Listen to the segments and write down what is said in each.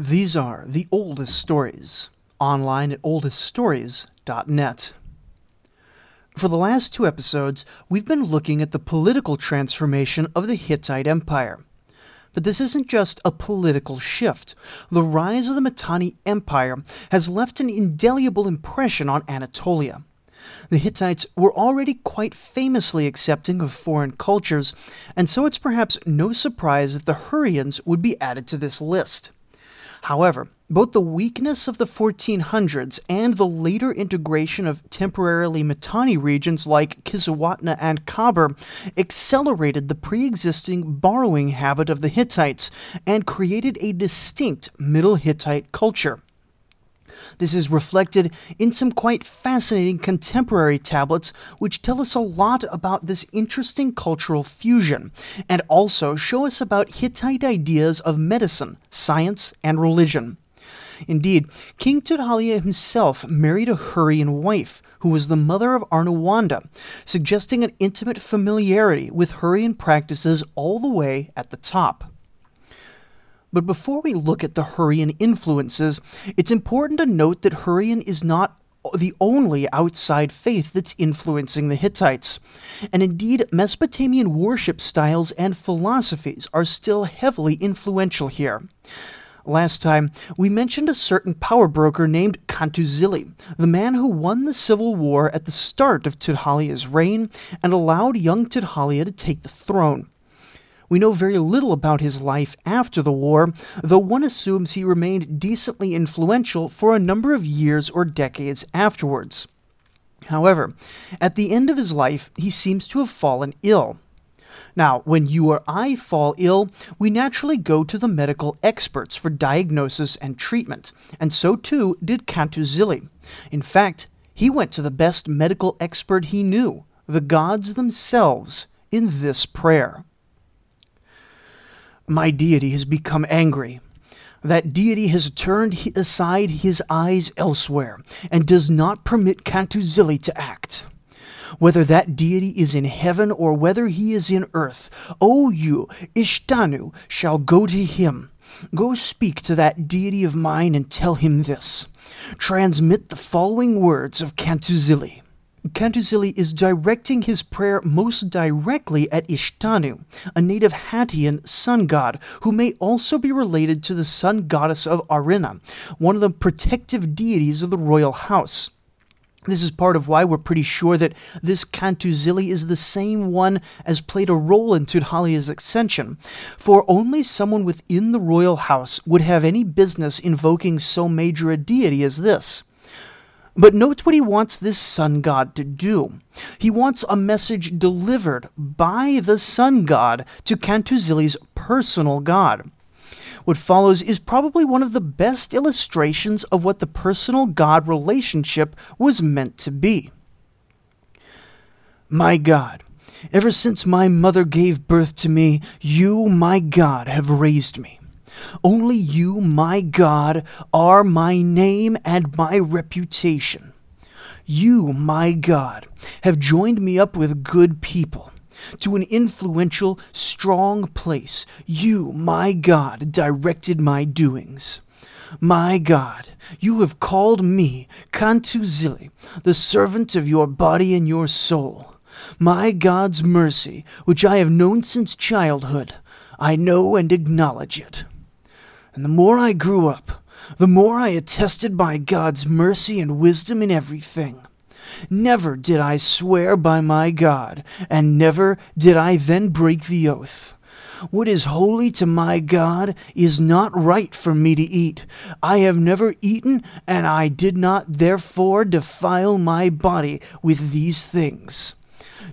These are the oldest stories, online at oldeststories.net. For the last two episodes, we've been looking at the political transformation of the Hittite Empire. But this isn't just a political shift. The rise of the Mitanni Empire has left an indelible impression on Anatolia. The Hittites were already quite famously accepting of foreign cultures, and so it's perhaps no surprise that the Hurrians would be added to this list. However, both the weakness of the 1400s and the later integration of temporarily Mitanni regions like Kizzuwatna and Kabur accelerated the pre existing borrowing habit of the Hittites and created a distinct Middle Hittite culture. This is reflected in some quite fascinating contemporary tablets, which tell us a lot about this interesting cultural fusion, and also show us about Hittite ideas of medicine, science, and religion. Indeed, King Tudhaliya himself married a Hurrian wife, who was the mother of Arnuwanda, suggesting an intimate familiarity with Hurrian practices all the way at the top. But before we look at the Hurrian influences, it's important to note that Hurrian is not the only outside faith that's influencing the Hittites. And indeed, Mesopotamian worship styles and philosophies are still heavily influential here. Last time, we mentioned a certain power broker named Kantuzili, the man who won the civil war at the start of Tudhaliya's reign and allowed young Tudhaliya to take the throne. We know very little about his life after the war, though one assumes he remained decently influential for a number of years or decades afterwards. However, at the end of his life, he seems to have fallen ill. Now, when you or I fall ill, we naturally go to the medical experts for diagnosis and treatment, and so too did Kantuzili. In fact, he went to the best medical expert he knew, the gods themselves, in this prayer. My deity has become angry. That deity has turned aside his eyes elsewhere and does not permit Kantuzili to act. Whether that deity is in heaven or whether he is in earth, O you, Ishtanu, shall go to him. Go speak to that deity of mine and tell him this. Transmit the following words of Kantuzili. Kantuzili is directing his prayer most directly at Ishtanu, a native Hattian sun god who may also be related to the sun goddess of Arinna, one of the protective deities of the royal house. This is part of why we're pretty sure that this Kantuzili is the same one as played a role in Tudhaliya's ascension, for only someone within the royal house would have any business invoking so major a deity as this. But note what he wants this sun god to do. He wants a message delivered by the sun god to Kantuzili's personal god. What follows is probably one of the best illustrations of what the personal god relationship was meant to be. My God, ever since my mother gave birth to me, you, my God, have raised me. Only you, my God, are my name and my reputation. You, my God, have joined me up with good people to an influential, strong place. You, my God, directed my doings. My God, you have called me, Kantuzili, the servant of your body and your soul. My God's mercy, which I have known since childhood, I know and acknowledge it. And the more I grew up, the more I attested by God's mercy and wisdom in everything. Never did I swear by my God, and never did I then break the oath. What is holy to my God is not right for me to eat. I have never eaten, and I did not therefore defile my body with these things.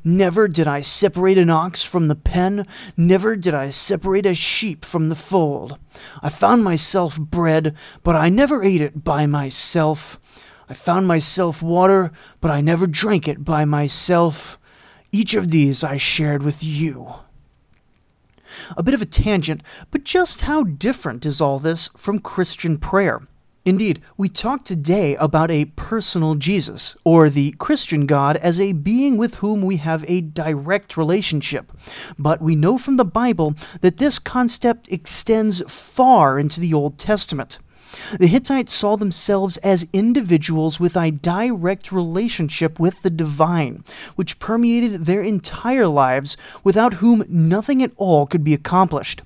Never did I separate an ox from the pen, never did I separate a sheep from the fold. I found myself bread, but I never ate it by myself. I found myself water, but I never drank it by myself. Each of these I shared with you. A bit of a tangent, but just how different is all this from Christian prayer? Indeed, we talk today about a personal Jesus, or the Christian God, as a being with whom we have a direct relationship. But we know from the Bible that this concept extends far into the Old Testament. The Hittites saw themselves as individuals with a direct relationship with the divine, which permeated their entire lives, without whom nothing at all could be accomplished.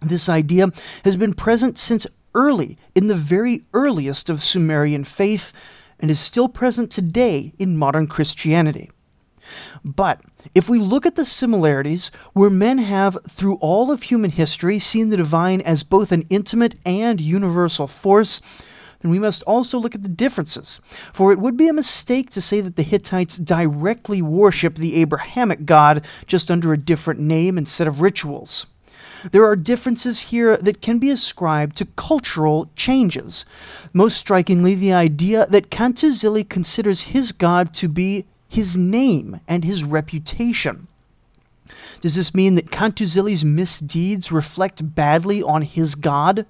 This idea has been present since early, in the very earliest of Sumerian faith, and is still present today in modern Christianity. But if we look at the similarities, where men have, through all of human history, seen the divine as both an intimate and universal force, then we must also look at the differences. For it would be a mistake to say that the Hittites directly worship the Abrahamic God just under a different name and set of rituals. There are differences here that can be ascribed to cultural changes. Most strikingly, the idea that Kantuzili considers his God to be his name and his reputation. Does this mean that Kantuzili's misdeeds reflect badly on his God?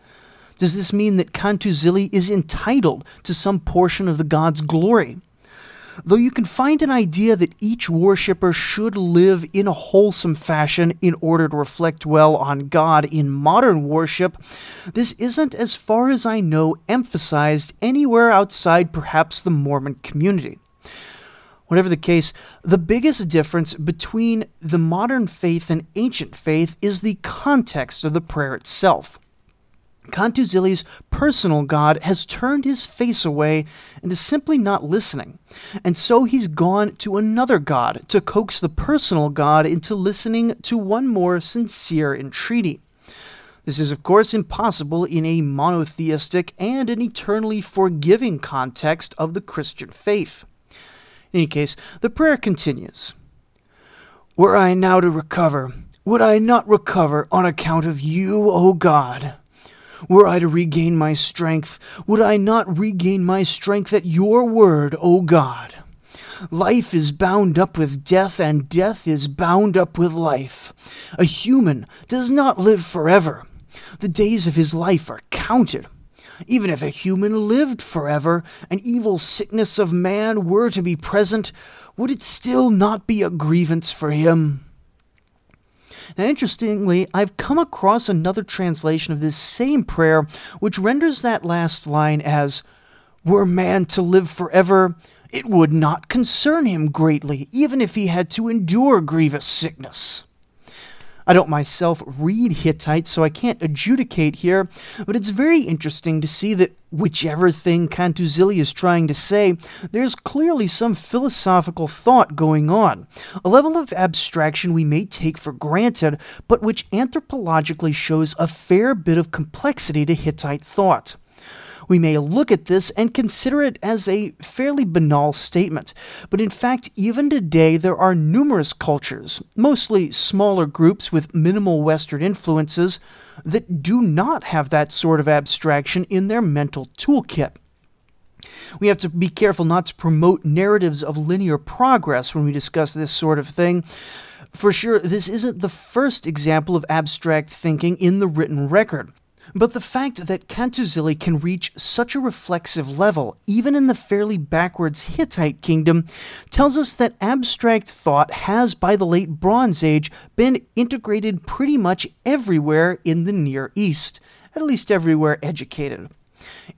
Does this mean that Cantuzili is entitled to some portion of the God's glory? Though you can find an idea that each worshiper should live in a wholesome fashion in order to reflect well on God in modern worship, this isn't, as far as I know, emphasized anywhere outside perhaps the Mormon community. Whatever the case, the biggest difference between the modern faith and ancient faith is the context of the prayer itself. Kantuzili's personal God has turned his face away and is simply not listening. And so he's gone to another God to coax the personal God into listening to one more sincere entreaty. This is, of course, impossible in a monotheistic and an eternally forgiving context of the Christian faith. In any case, the prayer continues Were I now to recover, would I not recover on account of you, O God? Were I to regain my strength, would I not regain my strength at your word, O God? Life is bound up with death, and death is bound up with life. A human does not live forever. The days of his life are counted. Even if a human lived forever, and evil sickness of man were to be present, would it still not be a grievance for him? Now, interestingly, I've come across another translation of this same prayer, which renders that last line as Were man to live forever, it would not concern him greatly, even if he had to endure grievous sickness. I don't myself read Hittite, so I can't adjudicate here, but it's very interesting to see that whichever thing Kantuzili is trying to say, there's clearly some philosophical thought going on, a level of abstraction we may take for granted, but which anthropologically shows a fair bit of complexity to Hittite thought. We may look at this and consider it as a fairly banal statement, but in fact, even today, there are numerous cultures, mostly smaller groups with minimal Western influences, that do not have that sort of abstraction in their mental toolkit. We have to be careful not to promote narratives of linear progress when we discuss this sort of thing. For sure, this isn't the first example of abstract thinking in the written record. But the fact that Kantuzili can reach such a reflexive level, even in the fairly backwards Hittite kingdom, tells us that abstract thought has, by the late Bronze Age, been integrated pretty much everywhere in the Near East, at least everywhere educated.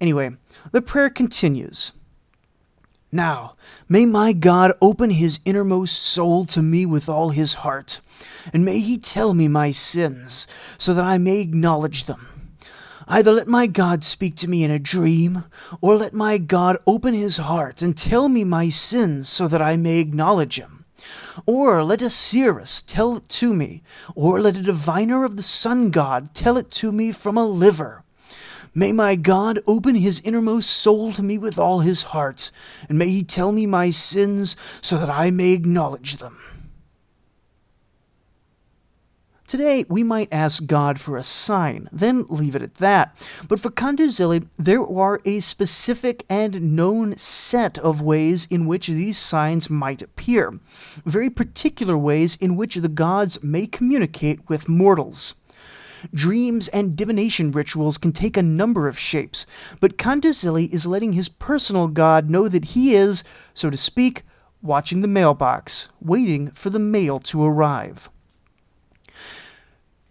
Anyway, the prayer continues. Now, may my God open his innermost soul to me with all his heart, and may he tell me my sins, so that I may acknowledge them Either let my God speak to me in a dream, or let my God open his heart and tell me my sins so that I may acknowledge him. Or let a seeress tell it to me, or let a diviner of the sun god tell it to me from a liver. May my God open his innermost soul to me with all his heart, and may he tell me my sins so that I may acknowledge them. Today, we might ask God for a sign, then leave it at that. But for Kantuzili, there are a specific and known set of ways in which these signs might appear, very particular ways in which the gods may communicate with mortals. Dreams and divination rituals can take a number of shapes, but Kantuzili is letting his personal god know that he is, so to speak, watching the mailbox, waiting for the mail to arrive.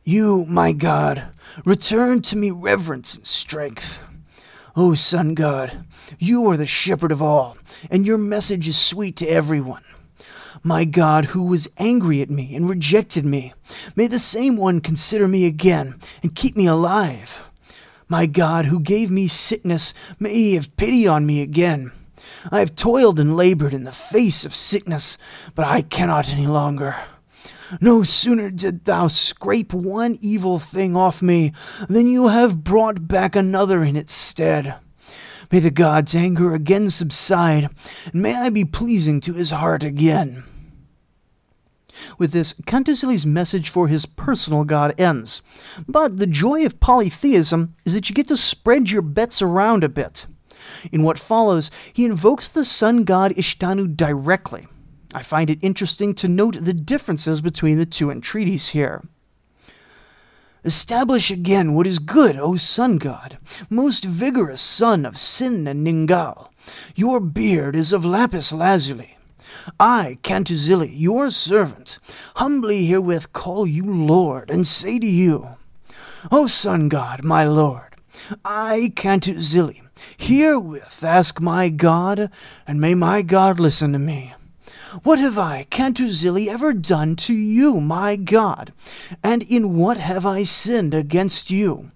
You, my God, return to me reverence and strength. O Sun God, you are the shepherd of all, and your message is sweet to everyone. My God, who was angry at me and rejected me, may the same one consider me again and keep me alive. My God, who gave me sickness, may he have pity on me again. I have toiled and labored in the face of sickness, but I cannot any longer. No sooner did thou scrape one evil thing off me than you have brought back another in its stead. May the god's anger again subside, and may I be pleasing to his heart again. With this, Kantuzili's message for his personal god ends. But the joy of polytheism is that you get to spread your bets around a bit. In what follows, he invokes the sun god Ishtanu directly. I find it interesting to note the differences between the two entreaties here. Establish again what is good, O sun god, most vigorous son of Sin and Ningal. Your beard is of lapis lazuli. I, Kantuzili, your servant, humbly herewith call you Lord, and say to you, O sun god, my lord, I, Kantuzili, herewith ask my God, and may my God listen to me. What have I, Kantuzili, ever done to you, my God? And in what have I sinned against you?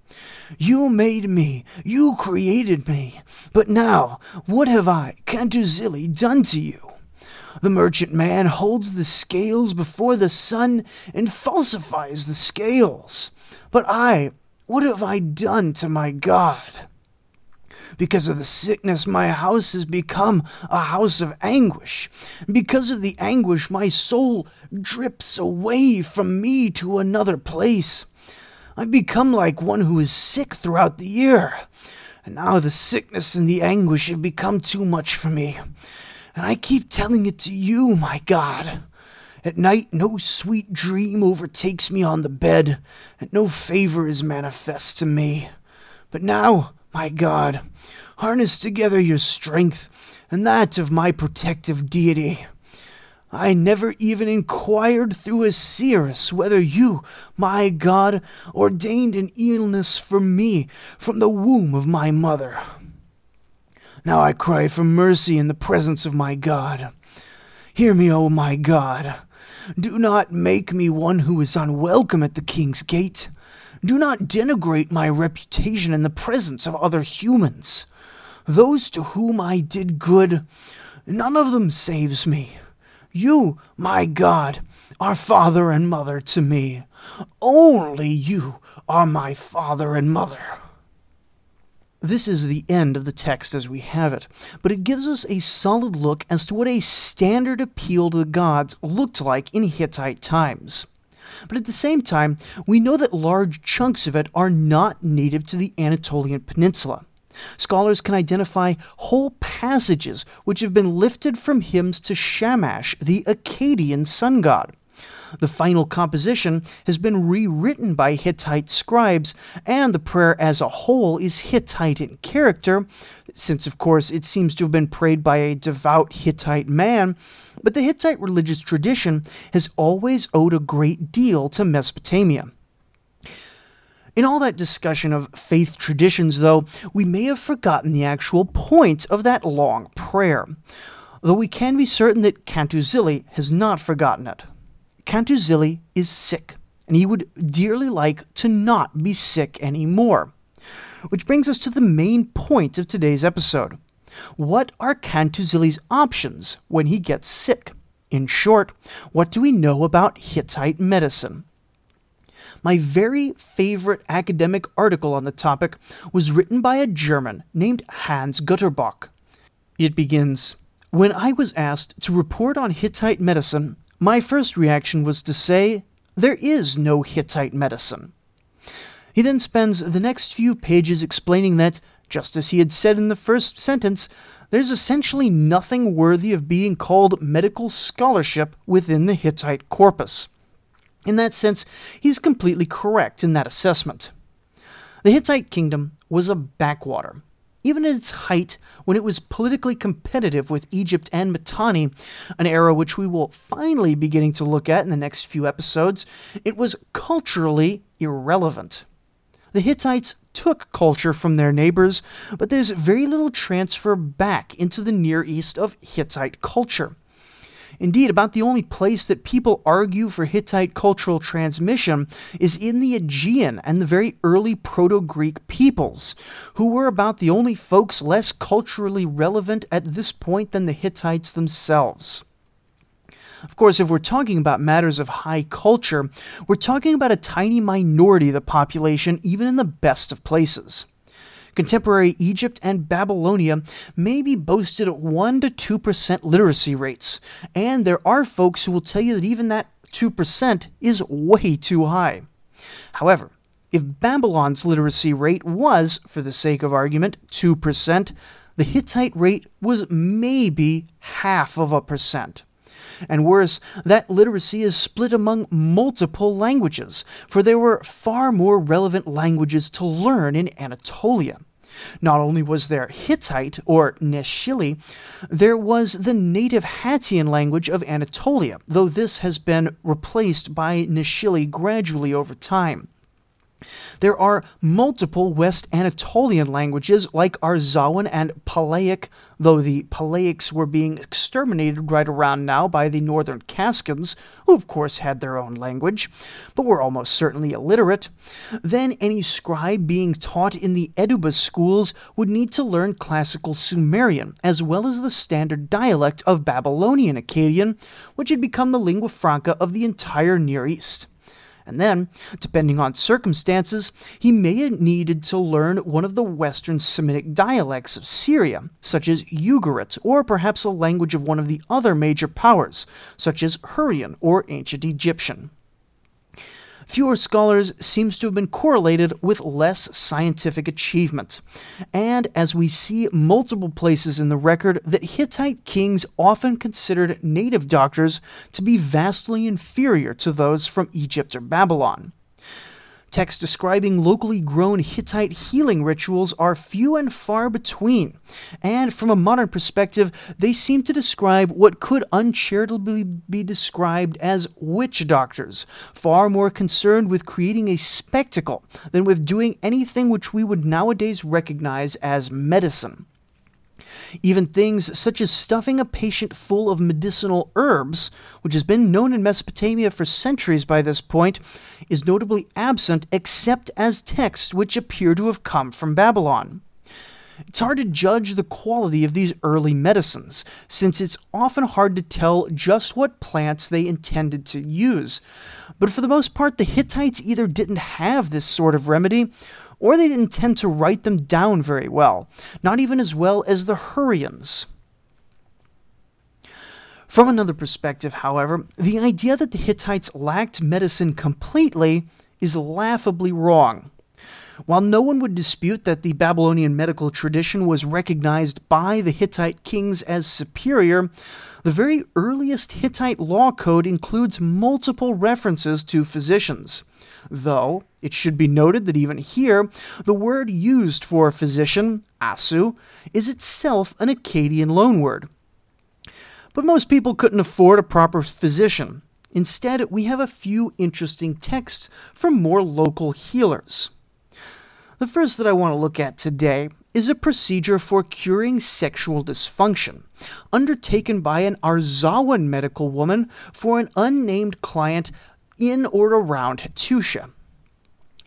You made me, you created me. But now, what have I, Kantuzili, done to you? The merchant man holds the scales before the sun and falsifies the scales. But I, what have I done to my God? Because of the sickness, my house has become a house of anguish. Because of the anguish, my soul drips away from me to another place. I've become like one who is sick throughout the year. And now the sickness and the anguish have become too much for me. And I keep telling it to you, my God. At night, no sweet dream overtakes me on the bed, and no favor is manifest to me. But now, my God, harness together your strength and that of my protective deity. I never even inquired through a seeress whether you, my God, ordained an illness for me from the womb of my mother. Now I cry for mercy in the presence of my God. Hear me, O my God. Do not make me one who is unwelcome at the king's gate. Do not denigrate my reputation in the presence of other humans. Those to whom I did good, none of them saves me. You, my God, are father and mother to me. Only you are my father and mother. This is the end of the text as we have it, but it gives us a solid look as to what a standard appeal to the gods looked like in Hittite times. But at the same time, we know that large chunks of it are not native to the Anatolian Peninsula. Scholars can identify whole passages which have been lifted from hymns to Shamash, the Akkadian sun god. The final composition has been rewritten by Hittite scribes, and the prayer as a whole is Hittite in character, since, of course, it seems to have been prayed by a devout Hittite man. But the Hittite religious tradition has always owed a great deal to Mesopotamia. In all that discussion of faith traditions, though, we may have forgotten the actual point of that long prayer, though we can be certain that Kantuzili has not forgotten it. Kantuzili is sick, and he would dearly like to not be sick anymore. Which brings us to the main point of today's episode. What are Kantuzili's options when he gets sick? In short, what do we know about Hittite medicine? My very favorite academic article on the topic was written by a German named Hans Güterbock. It begins When I was asked to report on Hittite medicine, my first reaction was to say, There is no Hittite medicine. He then spends the next few pages explaining that, just as he had said in the first sentence, there's essentially nothing worthy of being called medical scholarship within the Hittite corpus. In that sense, he's completely correct in that assessment. The Hittite kingdom was a backwater. Even at its height, when it was politically competitive with Egypt and Mitanni, an era which we will finally be getting to look at in the next few episodes, it was culturally irrelevant. The Hittites took culture from their neighbors, but there's very little transfer back into the Near East of Hittite culture. Indeed, about the only place that people argue for Hittite cultural transmission is in the Aegean and the very early Proto Greek peoples, who were about the only folks less culturally relevant at this point than the Hittites themselves. Of course, if we're talking about matters of high culture, we're talking about a tiny minority of the population, even in the best of places. Contemporary Egypt and Babylonia maybe boasted 1 to 2% literacy rates, and there are folks who will tell you that even that 2% is way too high. However, if Babylon's literacy rate was, for the sake of argument, 2%, the Hittite rate was maybe half of a percent. And worse, that literacy is split among multiple languages, for there were far more relevant languages to learn in Anatolia. Not only was there Hittite, or Neshili, there was the native Hattian language of Anatolia, though this has been replaced by Neshili gradually over time. There are multiple West Anatolian languages like Arzawan and Palaic, though the Palaics were being exterminated right around now by the Northern Kaskans, who of course had their own language, but were almost certainly illiterate. Then any scribe being taught in the Edubas schools would need to learn classical Sumerian, as well as the standard dialect of Babylonian Akkadian, which had become the lingua franca of the entire Near East. And then, depending on circumstances, he may have needed to learn one of the Western Semitic dialects of Syria, such as Ugarit, or perhaps a language of one of the other major powers, such as Hurrian or Ancient Egyptian fewer scholars seems to have been correlated with less scientific achievement. And as we see multiple places in the record, that Hittite kings often considered native doctors to be vastly inferior to those from Egypt or Babylon. Texts describing locally grown Hittite healing rituals are few and far between, and from a modern perspective, they seem to describe what could uncharitably be described as witch doctors, far more concerned with creating a spectacle than with doing anything which we would nowadays recognize as medicine. Even things such as stuffing a patient full of medicinal herbs, which has been known in Mesopotamia for centuries by this point, is notably absent except as texts which appear to have come from Babylon. It's hard to judge the quality of these early medicines, since it's often hard to tell just what plants they intended to use. But for the most part, the Hittites either didn't have this sort of remedy, or they didn't tend to write them down very well, not even as well as the Hurrians. From another perspective, however, the idea that the Hittites lacked medicine completely is laughably wrong. While no one would dispute that the Babylonian medical tradition was recognized by the Hittite kings as superior, the very earliest Hittite law code includes multiple references to physicians though it should be noted that even here, the word used for physician, asu, is itself an Akkadian loanword. But most people couldn't afford a proper physician. Instead, we have a few interesting texts from more local healers. The first that I want to look at today is a procedure for curing sexual dysfunction, undertaken by an Arzawan medical woman for an unnamed client in or around Hattusha.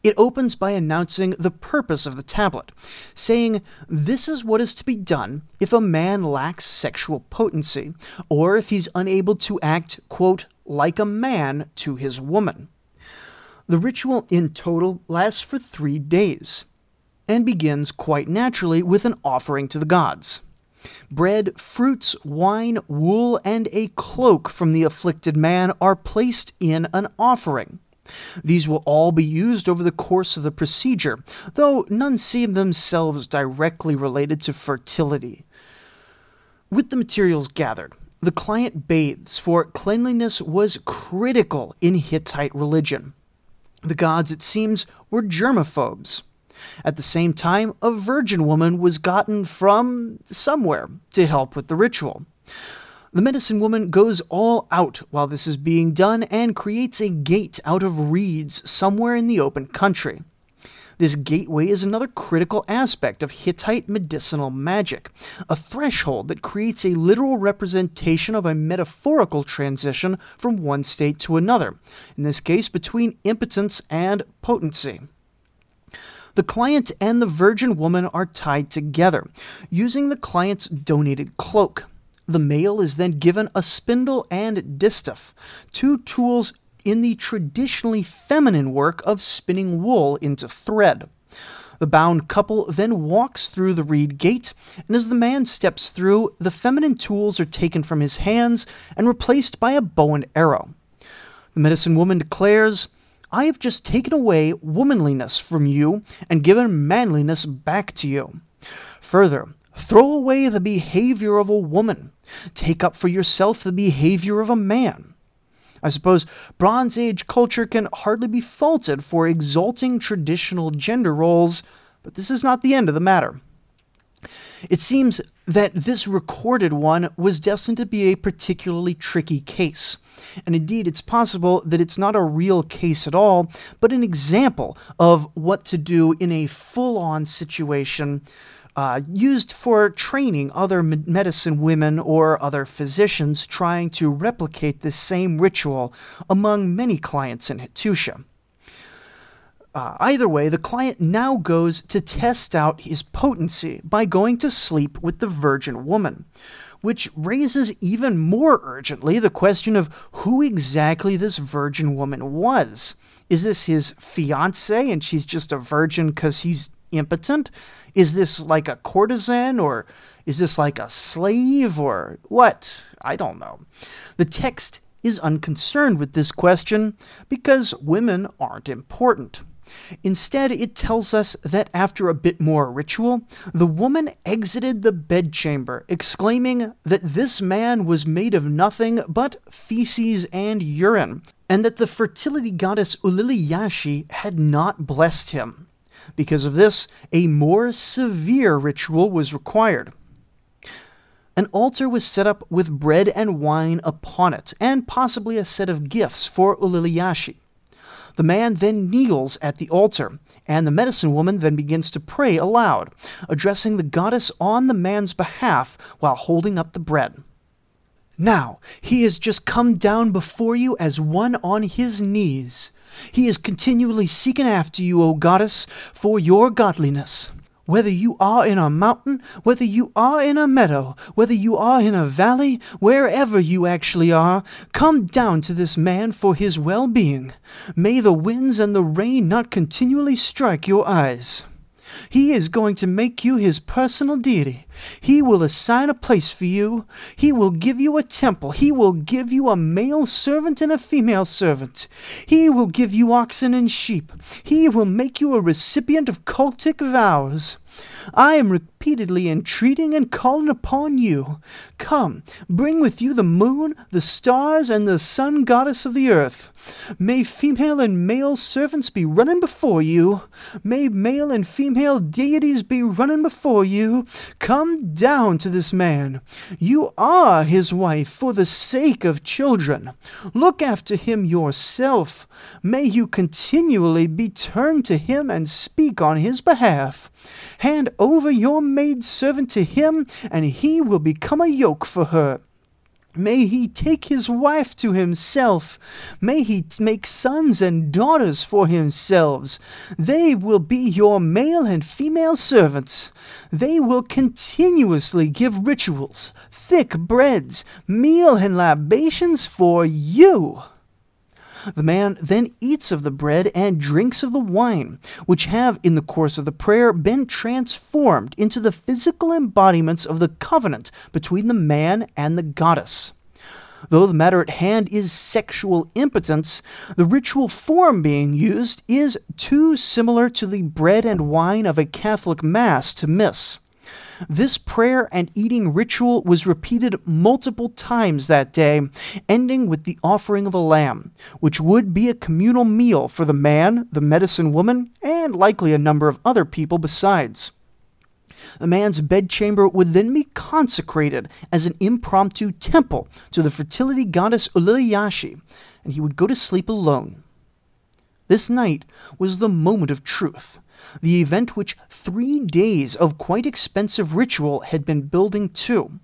It opens by announcing the purpose of the tablet, saying, This is what is to be done if a man lacks sexual potency, or if he's unable to act, quote, like a man to his woman. The ritual in total lasts for three days and begins quite naturally with an offering to the gods. Bread, fruits, wine, wool, and a cloak from the afflicted man are placed in an offering. These will all be used over the course of the procedure, though none seem themselves directly related to fertility. With the materials gathered, The client bathes, for cleanliness was critical in Hittite religion. The gods, it seems, were germaphobes. At the same time, a virgin woman was gotten from somewhere to help with the ritual. The medicine woman goes all out while this is being done and creates a gate out of reeds somewhere in the open country. This gateway is another critical aspect of Hittite medicinal magic, a threshold that creates a literal representation of a metaphorical transition from one state to another, in this case between impotence and potency. The client and the virgin woman are tied together, using the client's donated cloak. The male is then given a spindle and distaff, two tools in the traditionally feminine work of spinning wool into thread. The bound couple then walks through the reed gate, and as the man steps through, the feminine tools are taken from his hands and replaced by a bow and arrow. The medicine woman declares, I have just taken away womanliness from you and given manliness back to you. Further, throw away the behavior of a woman, take up for yourself the behavior of a man. I suppose Bronze Age culture can hardly be faulted for exalting traditional gender roles, but this is not the end of the matter. It seems that this recorded one was destined to be a particularly tricky case. And indeed, it's possible that it's not a real case at all, but an example of what to do in a full on situation uh, used for training other medicine women or other physicians trying to replicate this same ritual among many clients in Hattusha. Uh, either way, the client now goes to test out his potency by going to sleep with the virgin woman, which raises even more urgently the question of who exactly this virgin woman was. Is this his fiance and she's just a virgin because he's impotent? Is this like a courtesan or is this like a slave or what? I don't know. The text is unconcerned with this question because women aren't important. Instead, it tells us that after a bit more ritual, the woman exited the bedchamber, exclaiming that this man was made of nothing but feces and urine, and that the fertility goddess Uliliyashi had not blessed him. Because of this, a more severe ritual was required. An altar was set up with bread and wine upon it, and possibly a set of gifts for Uliliyashi. The man then kneels at the altar, and the medicine woman then begins to pray aloud, addressing the goddess on the man's behalf while holding up the bread. Now, he has just come down before you as one on his knees. He is continually seeking after you, O goddess, for your godliness. Whether you are in a mountain, whether you are in a meadow, whether you are in a valley, wherever you actually are, come down to this man for his well being. May the winds and the rain not continually strike your eyes. He is going to make you his personal deity. He will assign a place for you. He will give you a temple. He will give you a male servant and a female servant. He will give you oxen and sheep. He will make you a recipient of cultic vows. I am repeatedly entreating and calling upon you. Come, bring with you the moon, the stars, and the sun goddess of the earth. May female and male servants be running before you. May male and female deities be running before you. Come down to this man. You are his wife for the sake of children. Look after him yourself. May you continually be turned to him and speak on his behalf. Hand over your maid servant to him, and he will become a yoke for her. May he take his wife to himself. May he make sons and daughters for himself. They will be your male and female servants. They will continuously give rituals, thick breads, meal, and libations for you. The man then eats of the bread and drinks of the wine, which have, in the course of the prayer, been transformed into the physical embodiments of the covenant between the man and the goddess. Though the matter at hand is sexual impotence, the ritual form being used is too similar to the bread and wine of a Catholic Mass to miss. This prayer and eating ritual was repeated multiple times that day, ending with the offering of a lamb, which would be a communal meal for the man, the medicine woman, and likely a number of other people besides. The man's bedchamber would then be consecrated as an impromptu temple to the fertility goddess Uliliyashi, and he would go to sleep alone. This night was the moment of truth, the event which three days of quite expensive ritual had been building to.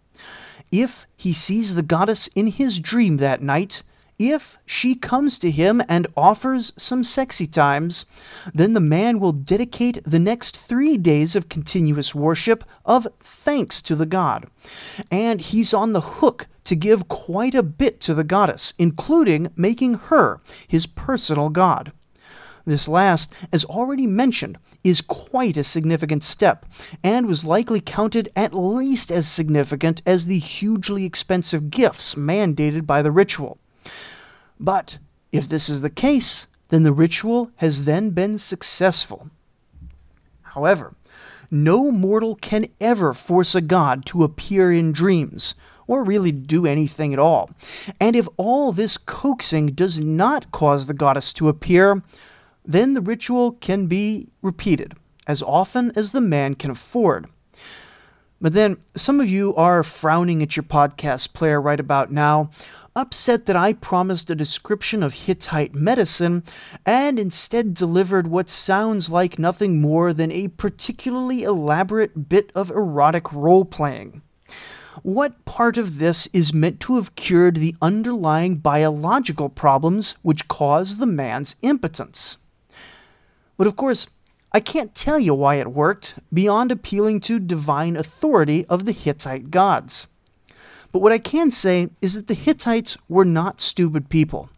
If he sees the goddess in his dream that night, if she comes to him and offers some sexy times, then the man will dedicate the next three days of continuous worship of thanks to the god. And he's on the hook to give quite a bit to the goddess, including making her his personal god. This last, as already mentioned, is quite a significant step, and was likely counted at least as significant as the hugely expensive gifts mandated by the ritual. But if this is the case, then the ritual has then been successful. However, no mortal can ever force a god to appear in dreams, or really do anything at all. And if all this coaxing does not cause the goddess to appear, then the ritual can be repeated as often as the man can afford. But then some of you are frowning at your podcast player right about now, upset that I promised a description of Hittite medicine and instead delivered what sounds like nothing more than a particularly elaborate bit of erotic role playing. What part of this is meant to have cured the underlying biological problems which cause the man's impotence? But of course, I can't tell you why it worked beyond appealing to divine authority of the Hittite gods. But what I can say is that the Hittites were not stupid people.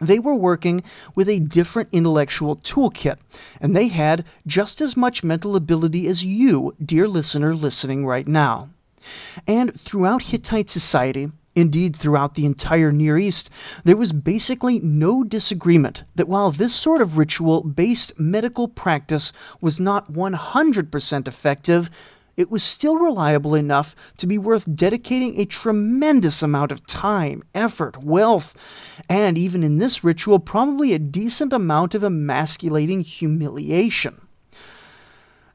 They were working with a different intellectual toolkit, and they had just as much mental ability as you, dear listener, listening right now. And throughout Hittite society, Indeed, throughout the entire Near East, there was basically no disagreement that while this sort of ritual based medical practice was not 100% effective, it was still reliable enough to be worth dedicating a tremendous amount of time, effort, wealth, and even in this ritual, probably a decent amount of emasculating humiliation.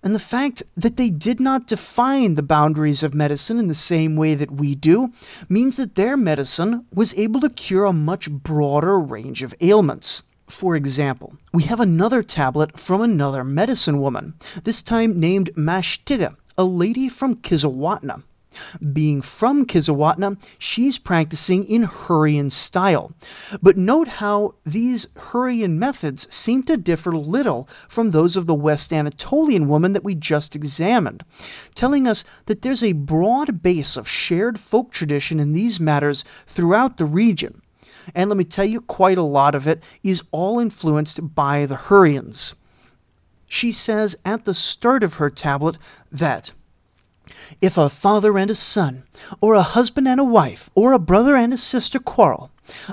And the fact that they did not define the boundaries of medicine in the same way that we do means that their medicine was able to cure a much broader range of ailments. For example, we have another tablet from another medicine woman, this time named Mashtiga, a lady from Kizzuwatna. Being from Kizzuwatna, she's practicing in Hurrian style. But note how these Hurrian methods seem to differ little from those of the West Anatolian woman that we just examined, telling us that there's a broad base of shared folk tradition in these matters throughout the region. And let me tell you, quite a lot of it is all influenced by the Hurrians she says at the start of her tablet that if a father and a son, or a husband and a wife, or a brother and a sister quarrel,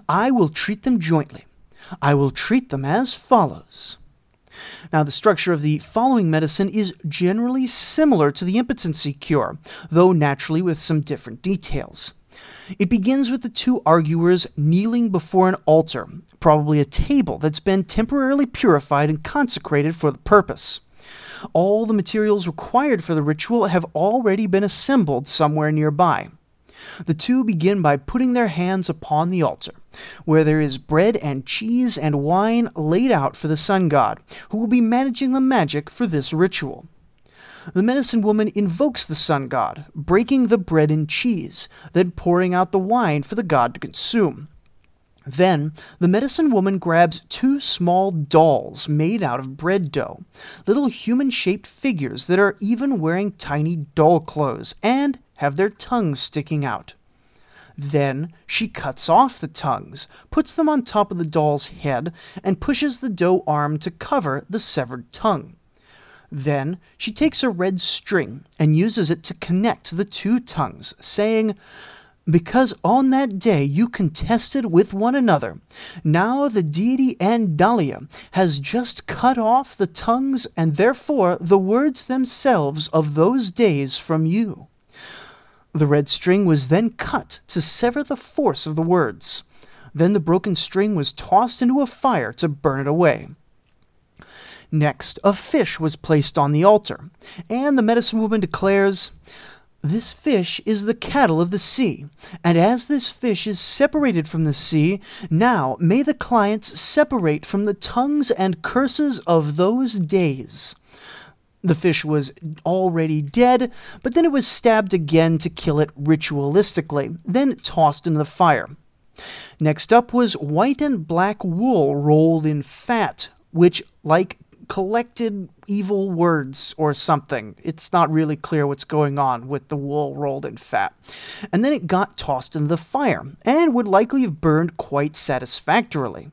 I will treat them jointly. I will treat them as follows. Now, the structure of the following medicine is generally similar to the impotency cure, though naturally with some different details. It begins with the two arguers kneeling before an altar, probably a table that's been temporarily purified and consecrated for the purpose. All the materials required for the ritual have already been assembled somewhere nearby. The two begin by putting their hands upon the altar, where there is bread and cheese and wine laid out for the sun god, who will be managing the magic for this ritual the medicine woman invokes the sun god, breaking the bread and cheese, then pouring out the wine for the god to consume. Then the medicine woman grabs two small dolls made out of bread dough, little human shaped figures that are even wearing tiny doll clothes and have their tongues sticking out. Then she cuts off the tongues, puts them on top of the doll's head, and pushes the dough arm to cover the severed tongue. Then she takes a red string and uses it to connect the two tongues, saying, because on that day you contested with one another. Now the deity Andalia has just cut off the tongues and therefore the words themselves of those days from you. The red string was then cut to sever the force of the words. Then the broken string was tossed into a fire to burn it away. Next, a fish was placed on the altar, and the medicine woman declares, This fish is the cattle of the sea, and as this fish is separated from the sea, now may the clients separate from the tongues and curses of those days. The fish was already dead, but then it was stabbed again to kill it ritualistically, then tossed into the fire. Next up was white and black wool rolled in fat, which, like collected evil words or something. It's not really clear what's going on with the wool rolled in fat. And then it got tossed into the fire and would likely have burned quite satisfactorily.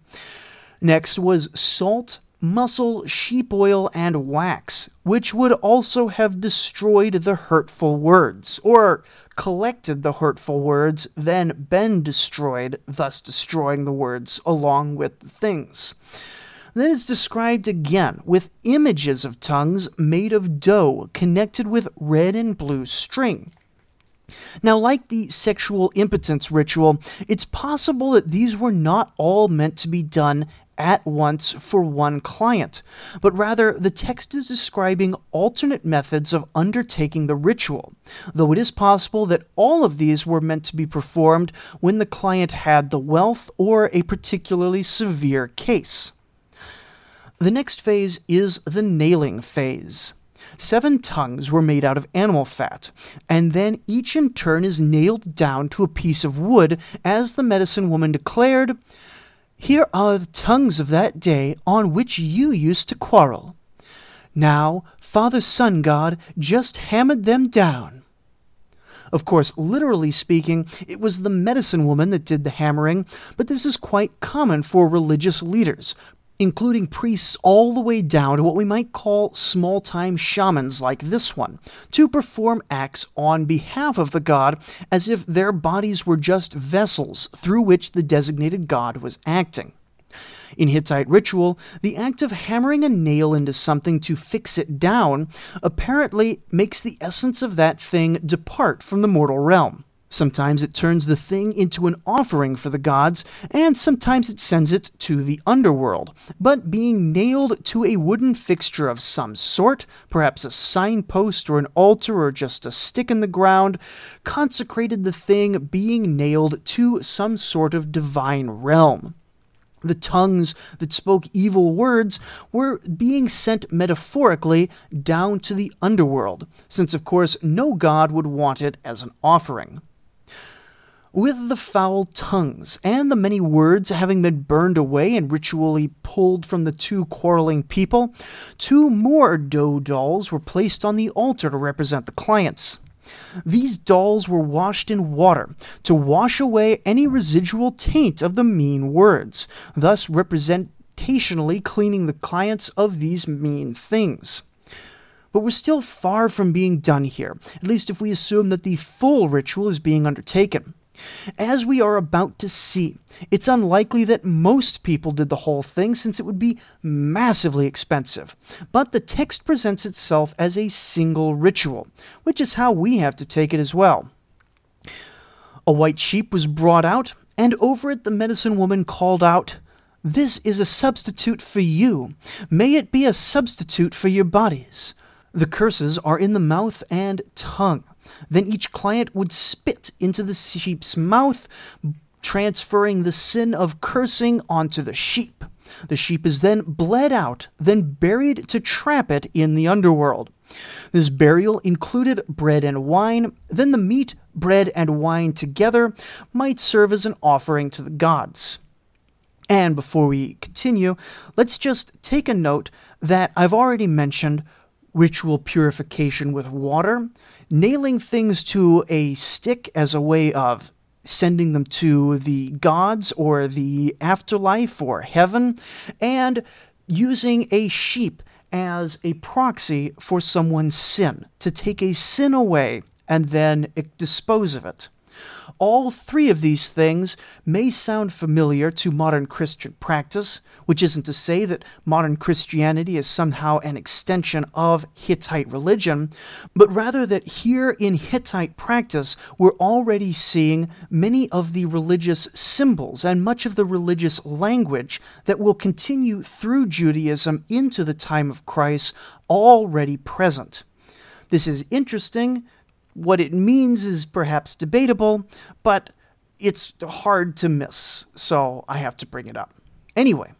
Next was salt, muscle, sheep oil, and wax, which would also have destroyed the hurtful words, or collected the hurtful words, then been destroyed, thus destroying the words along with the things. Then it's described again with images of tongues made of dough connected with red and blue string. Now, like the sexual impotence ritual, it's possible that these were not all meant to be done at once for one client, but rather the text is describing alternate methods of undertaking the ritual, though it is possible that all of these were meant to be performed when the client had the wealth or a particularly severe case. The next phase is the nailing phase. Seven tongues were made out of animal fat, and then each in turn is nailed down to a piece of wood, as the medicine woman declared, here are the tongues of that day on which you used to quarrel. Now, Father Sun God just hammered them down. Of course, literally speaking, it was the medicine woman that did the hammering, but this is quite common for religious leaders, including priests all the way down to what we might call small time shamans like this one, to perform acts on behalf of the god as if their bodies were just vessels through which the designated god was acting. In Hittite ritual, the act of hammering a nail into something to fix it down apparently makes the essence of that thing depart from the mortal realm. Sometimes it turns the thing into an offering for the gods, and sometimes it sends it to the underworld. But being nailed to a wooden fixture of some sort, perhaps a signpost or an altar or just a stick in the ground, consecrated the thing being nailed to some sort of divine realm. The tongues that spoke evil words were being sent metaphorically down to the underworld, since, of course, no god would want it as an offering with the foul tongues, and the many words having been burned away and ritually pulled from the two quarreling people, two more dough dolls were placed on the altar to represent the clients. These dolls were washed in water to wash away any residual taint of the mean words, thus representationally cleaning the clients of these mean things. But we're still far from being done here, at least if we assume that the full ritual is being undertaken. As we are about to see, it's unlikely that most people did the whole thing since it would be massively expensive. But the text presents itself as a single ritual, which is how we have to take it as well. A white sheep was brought out, and over it the medicine woman called out, This is a substitute for you. May it be a substitute for your bodies. The curses are in the mouth and tongue. Then each client would spit into the sheep's mouth, transferring the sin of cursing onto the sheep. The sheep is then bled out, then buried to trap it in the underworld. This burial included bread and wine, then the meat, bread, and wine together might serve as an offering to the gods. And before we continue, let's just take a note that I've already mentioned ritual purification with water nailing things to a stick as a way of sending them to the gods or the afterlife or heaven, and using a sheep as a proxy for someone's sin, to take a sin away and then dispose of it. All three of these things may sound familiar to modern Christian practice, which isn't to say that modern Christianity is somehow an extension of Hittite religion, but rather that here in Hittite practice we're already seeing many of the religious symbols and much of the religious language that will continue through Judaism into the time of Christ already present. This is interesting what it means is perhaps debatable, but it's hard to miss, so I have to bring it up. Anyway,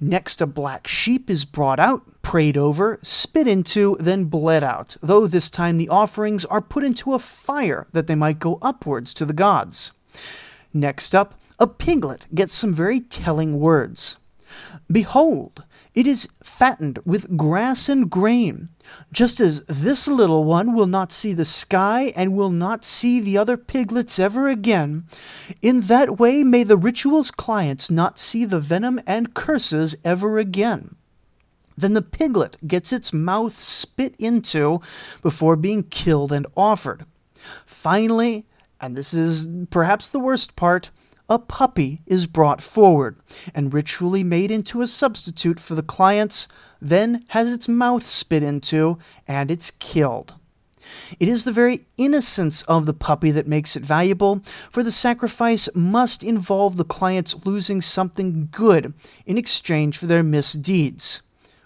next a black sheep is brought out, prayed over, spit into, then bled out, though this time the offerings are put into a fire that they might go upwards to the gods. Next up, a piglet gets some very telling words. Behold, it is fattened with grass and grain, just as this little one will not see the sky and will not see the other piglets ever again. In that way may the ritual's clients not see the venom and curses ever again. Then the piglet gets its mouth spit into before being killed and offered. Finally, and this is perhaps the worst part, a puppy is brought forward and ritually made into a substitute for the clients, then has its mouth spit into, and it's killed. It is the very innocence of the puppy that makes it valuable, for the sacrifice must involve the clients losing something good in exchange for their misdeeds.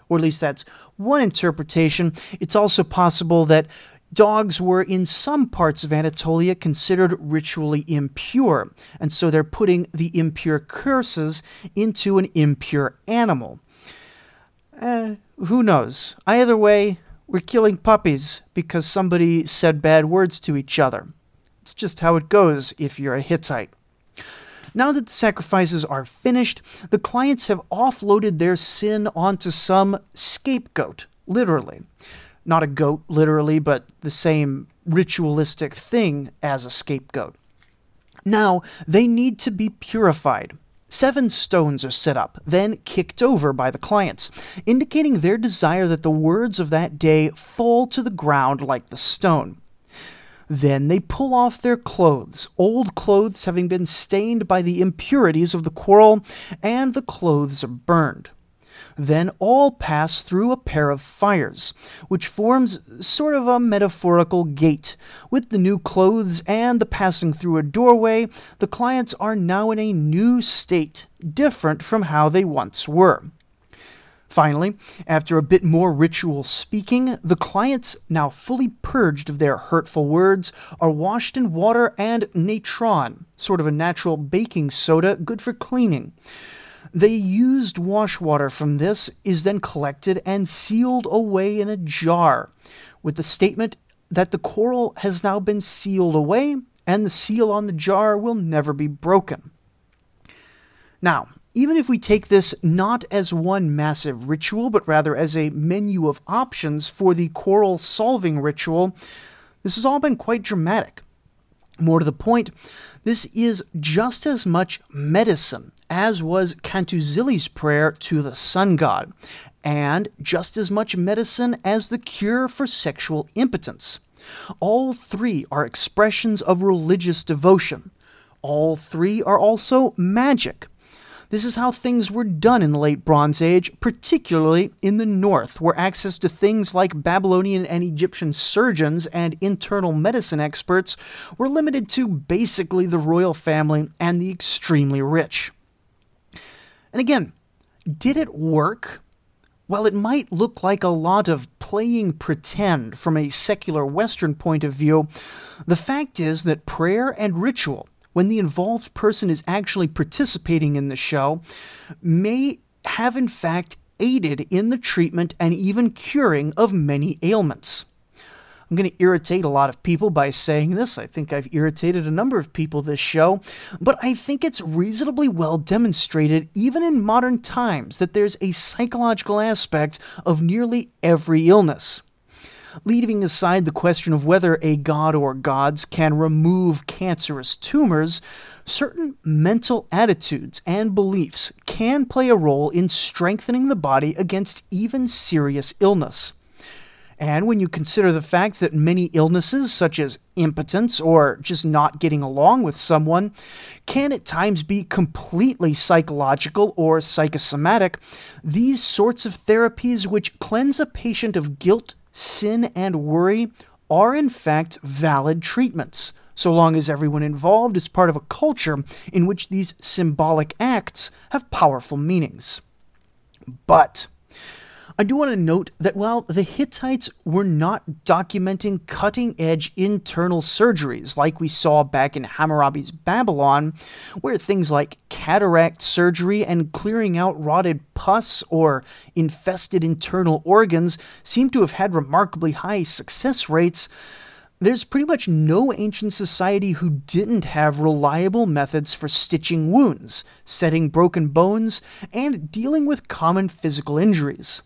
Or at least that's one interpretation. It's also possible that dogs were in some parts of Anatolia considered ritually impure, and so they're putting the impure curses into an impure animal. Eh, who knows? Either way, we're killing puppies because somebody said bad words to each other. It's just how it goes if you're a Hittite. Now that the sacrifices are finished, the clients have offloaded their sin onto some scapegoat, literally not a goat literally, but the same ritualistic thing as a scapegoat. Now, they need to be purified. Seven stones are set up, then kicked over by the clients, indicating their desire that the words of that day fall to the ground like the stone. Then they pull off their clothes, old clothes having been stained by the impurities of the quarrel, and the clothes are burned. Then all pass through a pair of fires, which forms sort of a metaphorical gate. With the new clothes and the passing through a doorway, the clients are now in a new state, different from how they once were. Finally, after a bit more ritual speaking, the clients, now fully purged of their hurtful words, are washed in water and natron, sort of a natural baking soda good for cleaning. The used wash water from this is then collected and sealed away in a jar, with the statement that the coral has now been sealed away and the seal on the jar will never be broken. Now, even if we take this not as one massive ritual, but rather as a menu of options for the coral solving ritual, this has all been quite dramatic. More to the point, this is just as much medicine as was Kantuzili's prayer to the sun god, and just as much medicine as the cure for sexual impotence. All three are expressions of religious devotion. All three are also magic. This is how things were done in the late Bronze Age, particularly in the north, where access to things like Babylonian and Egyptian surgeons and internal medicine experts were limited to basically the royal family and the extremely rich. And again, did it work? While it might look like a lot of playing pretend from a secular Western point of view, the fact is that prayer and ritual when the involved person is actually participating in the show, may have in fact aided in the treatment and even curing of many ailments. I'm going to irritate a lot of people by saying this. I think I've irritated a number of people this show, but I think it's reasonably well demonstrated, even in modern times, that there's a psychological aspect of nearly every illness leaving aside the question of whether a god or gods can remove cancerous tumors, certain mental attitudes and beliefs can play a role in strengthening the body against even serious illness. And when you consider the fact that many illnesses, such as impotence or just not getting along with someone, can at times be completely psychological or psychosomatic, these sorts of therapies which cleanse a patient of guilt, sin, and worry are in fact valid treatments, so long as everyone involved is part of a culture in which these symbolic acts have powerful meanings. But I do want to note that while the Hittites were not documenting cutting edge internal surgeries like we saw back in Hammurabi's Babylon, where things like cataract surgery and clearing out rotted pus or infested internal organs seem to have had remarkably high success rates, there's pretty much no ancient society who didn't have reliable methods for stitching wounds, setting broken bones, and dealing with common physical injuries.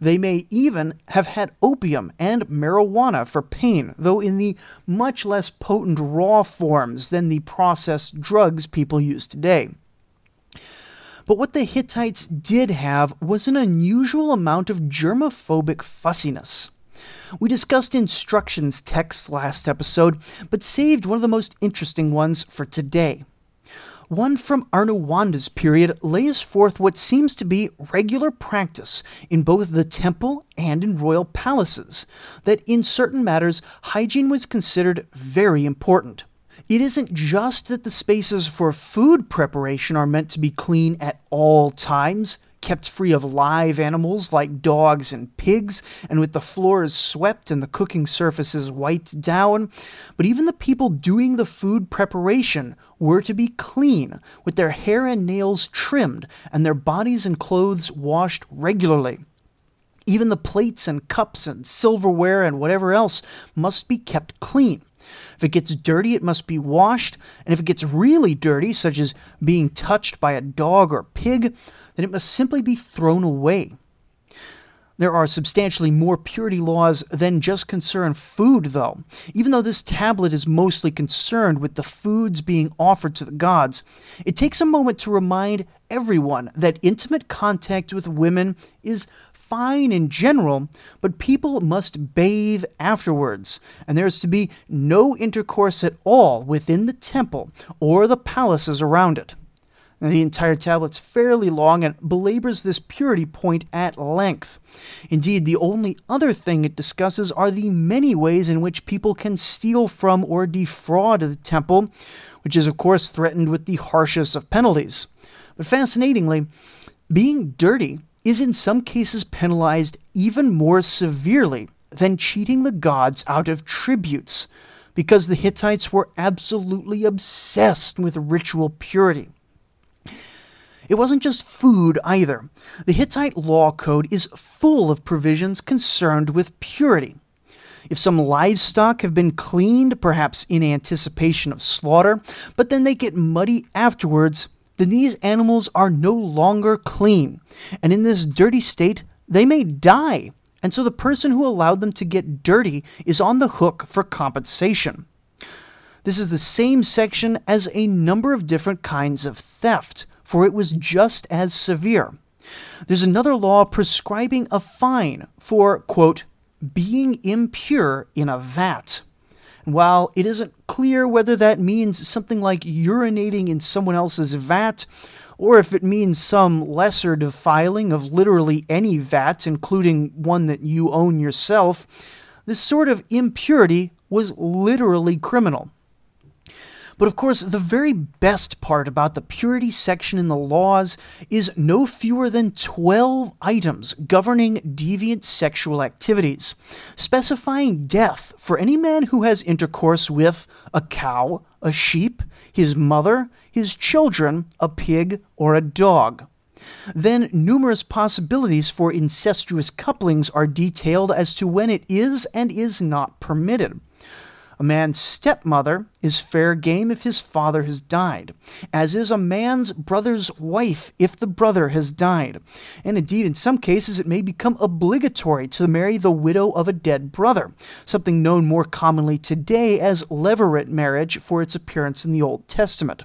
They may even have had opium and marijuana for pain, though in the much less potent raw forms than the processed drugs people use today. But what the Hittites did have was an unusual amount of germophobic fussiness. We discussed instructions texts last episode, but saved one of the most interesting ones for today. One from Arnuwanda's period lays forth what seems to be regular practice in both the temple and in royal palaces, that in certain matters hygiene was considered very important. It isn't just that the spaces for food preparation are meant to be clean at all times, kept free of live animals like dogs and pigs, and with the floors swept and the cooking surfaces wiped down. But even the people doing the food preparation were to be clean, with their hair and nails trimmed, and their bodies and clothes washed regularly. Even the plates and cups and silverware and whatever else must be kept clean. If it gets dirty, it must be washed, and if it gets really dirty, such as being touched by a dog or pig, then it must simply be thrown away. There are substantially more purity laws than just concern food, though. Even though this tablet is mostly concerned with the foods being offered to the gods, it takes a moment to remind everyone that intimate contact with women is fine in general, but people must bathe afterwards, and there is to be no intercourse at all within the temple or the palaces around it. The entire tablet's fairly long and belabors this purity point at length. Indeed, the only other thing it discusses are the many ways in which people can steal from or defraud the temple, which is, of course, threatened with the harshest of penalties. But fascinatingly, being dirty is in some cases penalized even more severely than cheating the gods out of tributes, because the Hittites were absolutely obsessed with ritual purity. It wasn't just food either. The Hittite law code is full of provisions concerned with purity. If some livestock have been cleaned, perhaps in anticipation of slaughter, but then they get muddy afterwards, then these animals are no longer clean. And in this dirty state, they may die. And so the person who allowed them to get dirty is on the hook for compensation. This is the same section as a number of different kinds of theft, for it was just as severe. There's another law prescribing a fine for, quote, being impure in a vat. And while it isn't clear whether that means something like urinating in someone else's vat, or if it means some lesser defiling of literally any vat, including one that you own yourself, this sort of impurity was literally criminal. But of course, the very best part about the purity section in the laws is no fewer than 12 items governing deviant sexual activities, specifying death for any man who has intercourse with a cow, a sheep, his mother, his children, a pig, or a dog. Then numerous possibilities for incestuous couplings are detailed as to when it is and is not permitted. A man's stepmother is fair game if his father has died, as is a man's brother's wife if the brother has died. And indeed, in some cases, it may become obligatory to marry the widow of a dead brother, something known more commonly today as levirate marriage for its appearance in the Old Testament.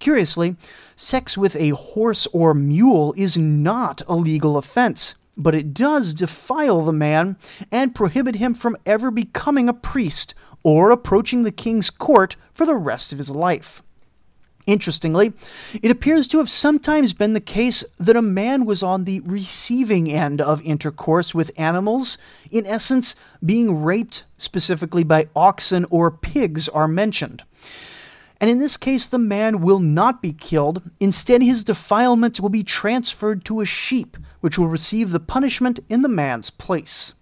Curiously, sex with a horse or mule is not a legal offense but it does defile the man and prohibit him from ever becoming a priest or approaching the king's court for the rest of his life. Interestingly, it appears to have sometimes been the case that a man was on the receiving end of intercourse with animals, in essence, being raped specifically by oxen or pigs are mentioned. And in this case, the man will not be killed. Instead, his defilement will be transferred to a sheep, which will receive the punishment in the man's place.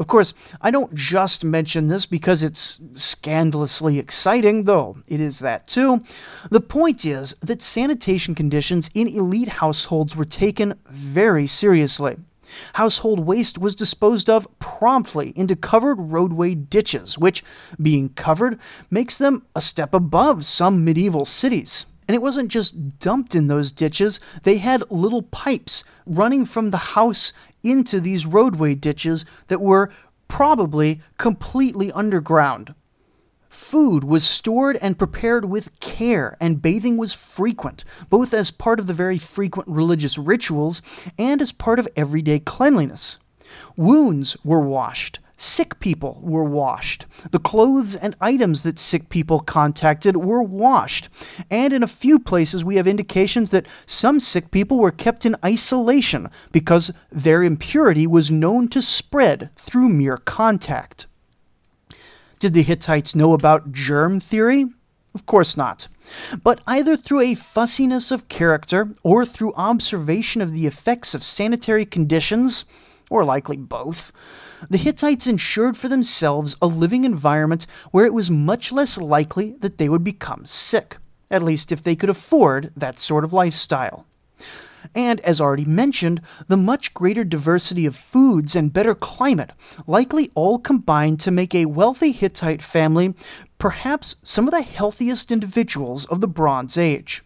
Of course, I don't just mention this because it's scandalously exciting, though it is that too. The point is that sanitation conditions in elite households were taken very seriously. Household waste was disposed of promptly into covered roadway ditches, which, being covered, makes them a step above some medieval cities. And it wasn't just dumped in those ditches, they had little pipes running from the house into these roadway ditches that were probably completely underground. Food was stored and prepared with care, and bathing was frequent, both as part of the very frequent religious rituals and as part of everyday cleanliness. Wounds were washed, Sick people were washed. The clothes and items that sick people contacted were washed. And in a few places, we have indications that some sick people were kept in isolation because their impurity was known to spread through mere contact. Did the Hittites know about germ theory? Of course not. But either through a fussiness of character or through observation of the effects of sanitary conditions, or likely both, the Hittites ensured for themselves a living environment where it was much less likely that they would become sick, at least if they could afford that sort of lifestyle. And as already mentioned, the much greater diversity of foods and better climate likely all combined to make a wealthy Hittite family perhaps some of the healthiest individuals of the Bronze Age.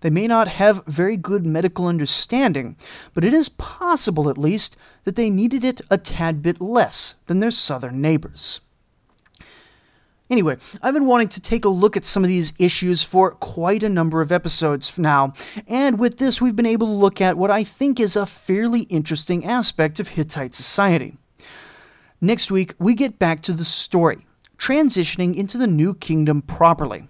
They may not have very good medical understanding, but it is possible, at least, that they needed it a tad bit less than their southern neighbors. Anyway, I've been wanting to take a look at some of these issues for quite a number of episodes now, and with this, we've been able to look at what I think is a fairly interesting aspect of Hittite society. Next week, we get back to the story, transitioning into the new kingdom properly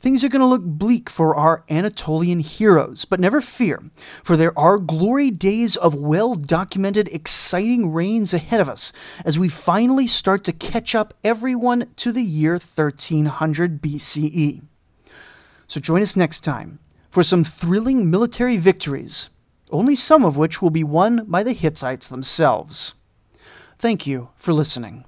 things are going to look bleak for our Anatolian heroes, but never fear, for there are glory days of well documented, exciting reigns ahead of us as we finally start to catch up everyone to the year 1300 BCE. So join us next time for some thrilling military victories, only some of which will be won by the Hittites themselves. Thank you for listening.